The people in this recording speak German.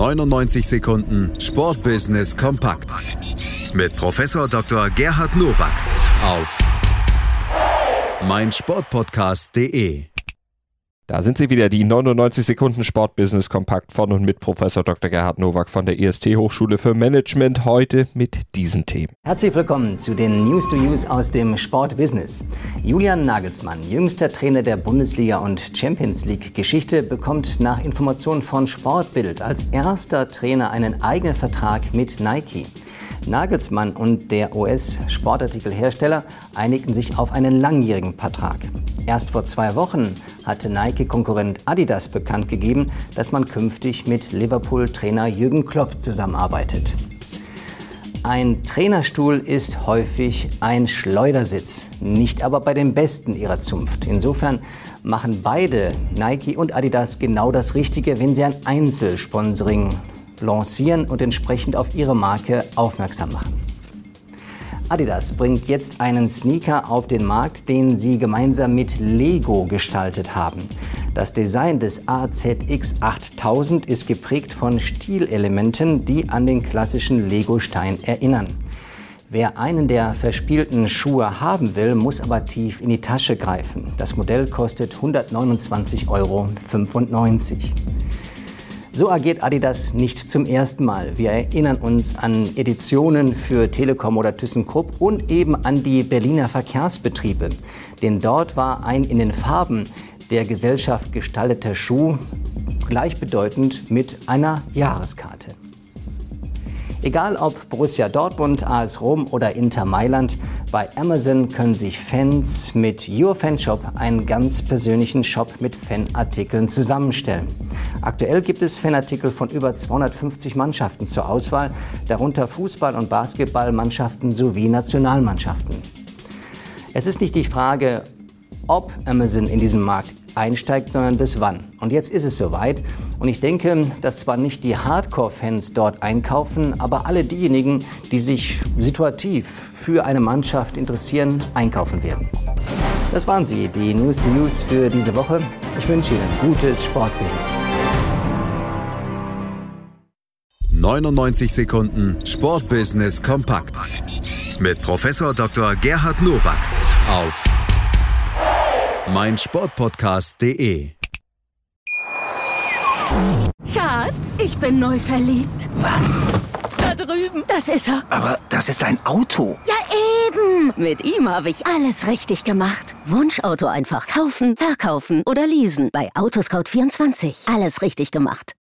99 Sekunden Sportbusiness kompakt mit Professor Dr. Gerhard Nowak auf meinsportpodcast.de. Da sind sie wieder, die 99 Sekunden Sportbusiness Kompakt von und mit Professor Dr. Gerhard Nowak von der IST Hochschule für Management heute mit diesen Themen. Herzlich willkommen zu den News to News aus dem Sportbusiness. Julian Nagelsmann, jüngster Trainer der Bundesliga und Champions League Geschichte, bekommt nach Informationen von Sportbild als erster Trainer einen eigenen Vertrag mit Nike. Nagelsmann und der US-Sportartikelhersteller einigten sich auf einen langjährigen Vertrag. Erst vor zwei Wochen hatte Nike-Konkurrent Adidas bekannt gegeben, dass man künftig mit Liverpool-Trainer Jürgen Klopp zusammenarbeitet. Ein Trainerstuhl ist häufig ein Schleudersitz, nicht aber bei den Besten ihrer Zunft. Insofern machen beide, Nike und Adidas, genau das Richtige, wenn sie ein Einzelsponsoring lancieren und entsprechend auf ihre Marke aufmerksam machen. Adidas bringt jetzt einen Sneaker auf den Markt, den sie gemeinsam mit Lego gestaltet haben. Das Design des AZX 8000 ist geprägt von Stilelementen, die an den klassischen Lego-Stein erinnern. Wer einen der verspielten Schuhe haben will, muss aber tief in die Tasche greifen. Das Modell kostet 129,95 Euro. So agiert Adidas nicht zum ersten Mal. Wir erinnern uns an Editionen für Telekom oder ThyssenKrupp und eben an die Berliner Verkehrsbetriebe. Denn dort war ein in den Farben der Gesellschaft gestalteter Schuh gleichbedeutend mit einer Jahreskarte. Egal ob Borussia Dortmund, AS Rom oder Inter Mailand, bei Amazon können sich Fans mit Your Fan Shop einen ganz persönlichen Shop mit Fanartikeln zusammenstellen. Aktuell gibt es Fanartikel von über 250 Mannschaften zur Auswahl, darunter Fußball- und Basketballmannschaften sowie Nationalmannschaften. Es ist nicht die Frage, ob Amazon in diesen Markt einsteigt, sondern das Wann. Und jetzt ist es soweit. Und ich denke, dass zwar nicht die Hardcore-Fans dort einkaufen, aber alle diejenigen, die sich situativ für eine Mannschaft interessieren, einkaufen werden. Das waren sie, die News to News für diese Woche. Ich wünsche Ihnen gutes Sportbusiness. 99 Sekunden Sportbusiness kompakt mit Professor Dr. Gerhard Nowak auf meinsportpodcast.de. Schatz, ich bin neu verliebt. Was? Da drüben. Das ist er. Aber das ist ein Auto. Ja, eben. Mit ihm habe ich alles richtig gemacht. Wunschauto einfach kaufen, verkaufen oder leasen. Bei Autoscout24. Alles richtig gemacht.